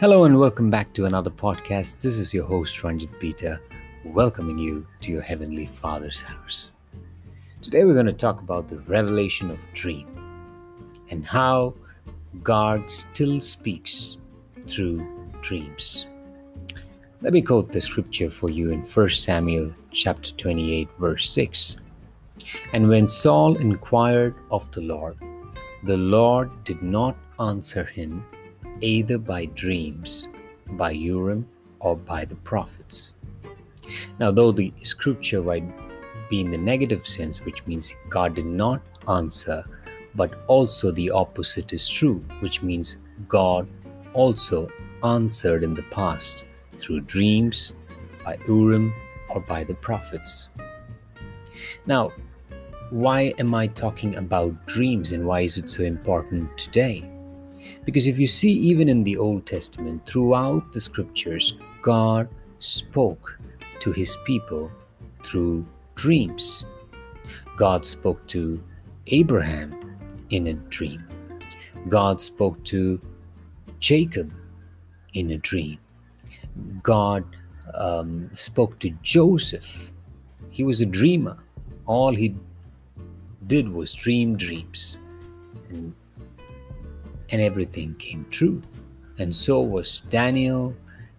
Hello and welcome back to another podcast. This is your host Ranjit Peter, welcoming you to your Heavenly Father's house. Today we're going to talk about the revelation of dream and how God still speaks through dreams. Let me quote the scripture for you in 1 Samuel chapter 28 verse 6. And when Saul inquired of the Lord, the Lord did not answer him either by dreams, by Urim, or by the prophets. Now, though the scripture might be in the negative sense, which means God did not answer, but also the opposite is true, which means God also answered in the past through dreams, by Urim, or by the prophets. Now, why am I talking about dreams and why is it so important today? Because if you see, even in the Old Testament, throughout the scriptures, God spoke to his people through dreams. God spoke to Abraham in a dream. God spoke to Jacob in a dream. God um, spoke to Joseph. He was a dreamer. All he did was dream dreams. And and everything came true. And so was Daniel,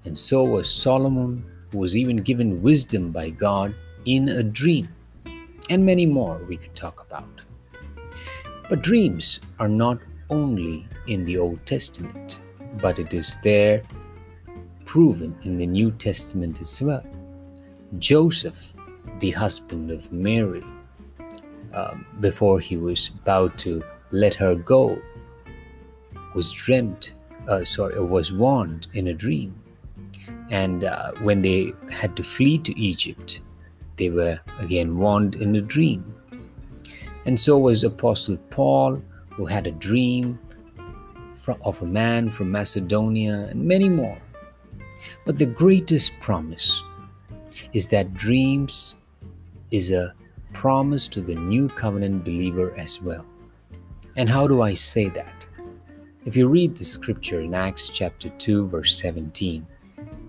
and so was Solomon, who was even given wisdom by God in a dream, and many more we could talk about. But dreams are not only in the Old Testament, but it is there proven in the New Testament as well. Joseph, the husband of Mary, uh, before he was about to let her go was dreamt, uh, sorry, was warned in a dream. And uh, when they had to flee to Egypt, they were again warned in a dream. And so was Apostle Paul, who had a dream of a man from Macedonia, and many more. But the greatest promise is that dreams is a promise to the new covenant believer as well. And how do I say that? If you read the scripture in Acts chapter 2, verse 17,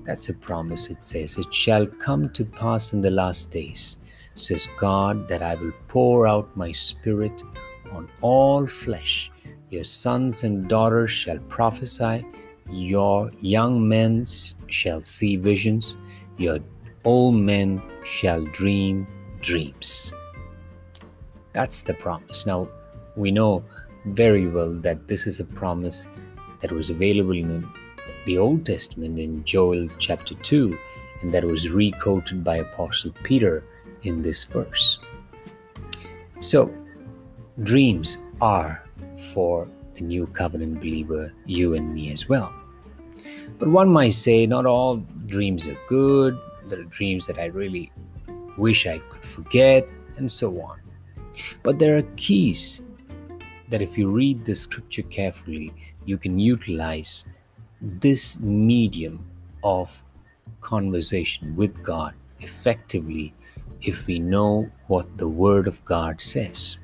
that's a promise. It says, It shall come to pass in the last days, says God, that I will pour out my spirit on all flesh. Your sons and daughters shall prophesy, your young men shall see visions, your old men shall dream dreams. That's the promise. Now, we know very well that this is a promise that was available in the Old Testament in Joel chapter 2 and that was re-quoted by Apostle Peter in this verse. So, dreams are for the new covenant believer, you and me as well. But one might say not all dreams are good, there are dreams that I really wish I could forget, and so on. But there are keys that if you read the scripture carefully, you can utilize this medium of conversation with God effectively if we know what the Word of God says.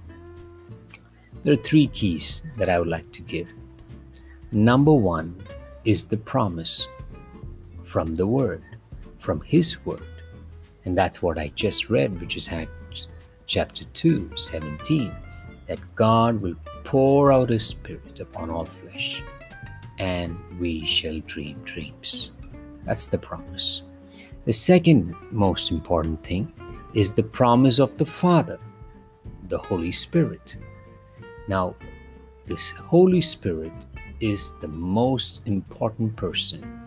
There are three keys that I would like to give. Number one is the promise from the Word, from His Word. And that's what I just read, which is Acts chapter 2, 17 that God will pour out His Spirit upon all flesh, and we shall dream dreams. That's the promise. The second most important thing is the promise of the Father, the Holy Spirit. Now, this Holy Spirit is the most important person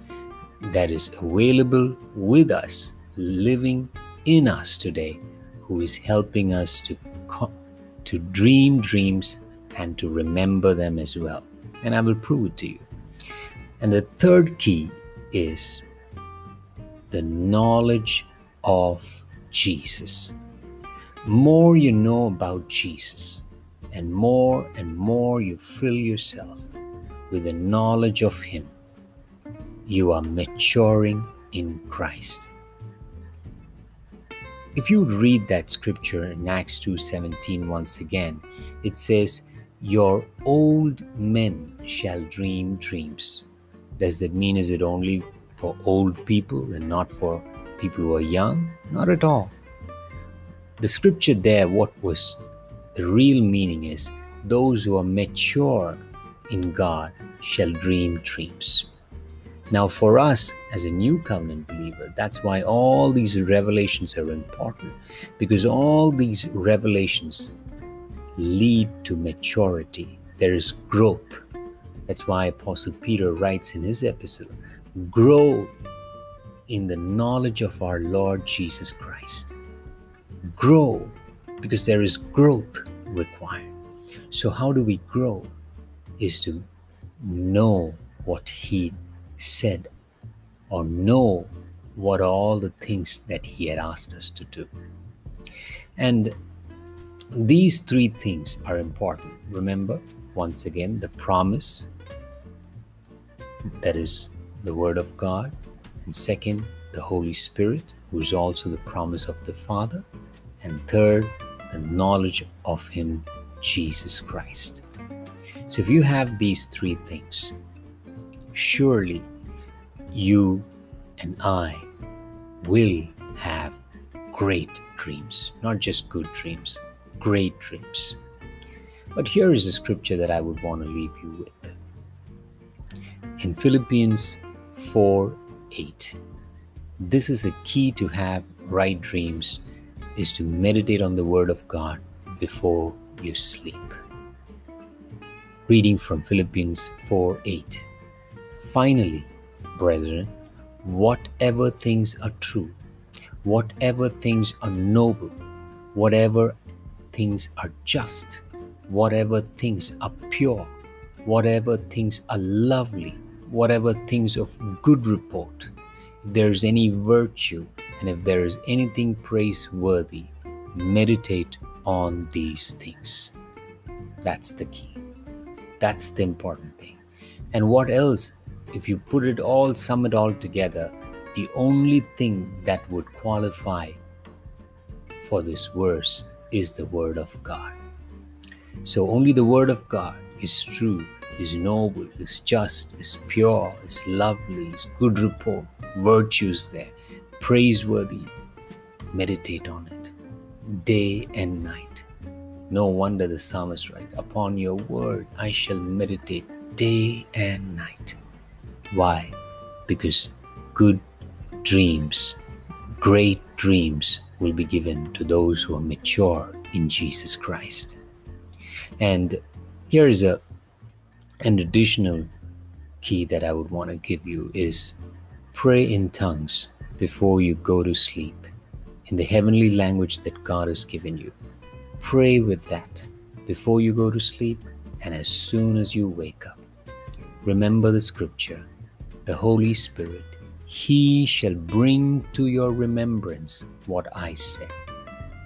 that is available with us, living in us today, who is helping us to to dream dreams and to remember them as well. And I will prove it to you. And the third key is the knowledge of Jesus. More you know about Jesus, and more and more you fill yourself with the knowledge of Him, you are maturing in Christ. If you read that scripture in Acts 2:17 once again, it says, "Your old men shall dream dreams, Does that mean is it only for old people and not for people who are young? Not at all. The scripture there, what was the real meaning is those who are mature in God shall dream dreams. Now, for us as a new covenant believer, that's why all these revelations are important because all these revelations lead to maturity. There is growth. That's why Apostle Peter writes in his epistle grow in the knowledge of our Lord Jesus Christ. Grow because there is growth required. So, how do we grow? Is to know what He said or know what all the things that He had asked us to do. And these three things are important. Remember, once again, the promise that is the Word of God, and second, the Holy Spirit, who is also the promise of the Father, and third, the knowledge of Him, Jesus Christ. So, if you have these three things, surely you and I will have great dreams, not just good dreams, great dreams. But here is a scripture that I would want to leave you with. In Philippians 4 8, this is a key to have right dreams is to meditate on the Word of God before you sleep. Reading from Philippians 4 8. Finally, brethren, whatever things are true, whatever things are noble, whatever things are just, whatever things are pure, whatever things are lovely, whatever things of good report, if there is any virtue, and if there is anything praiseworthy, meditate on these things. That's the key. That's the important thing. And what else? If you put it all, sum it all together, the only thing that would qualify for this verse is the Word of God. So only the Word of God is true, is noble, is just, is pure, is lovely, is good report, virtues there praiseworthy. Meditate on it day and night. No wonder the psalmist writes, Upon your word I shall meditate day and night. Why? Because good dreams, great dreams, will be given to those who are mature in Jesus Christ. And here is a an additional key that I would want to give you is pray in tongues before you go to sleep in the heavenly language that God has given you. Pray with that before you go to sleep and as soon as you wake up. Remember the scripture the Holy Spirit, He shall bring to your remembrance what I said.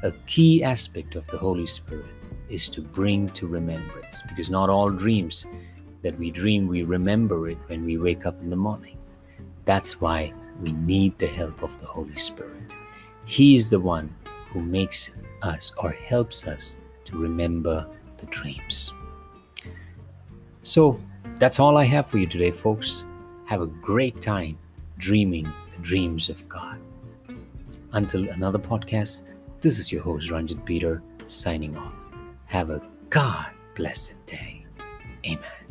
A key aspect of the Holy Spirit is to bring to remembrance because not all dreams that we dream, we remember it when we wake up in the morning. That's why we need the help of the Holy Spirit. He is the one who makes us or helps us to remember the dreams. So that's all I have for you today, folks. Have a great time dreaming the dreams of God. Until another podcast, this is your host, Ranjit Peter, signing off. Have a God blessed day. Amen.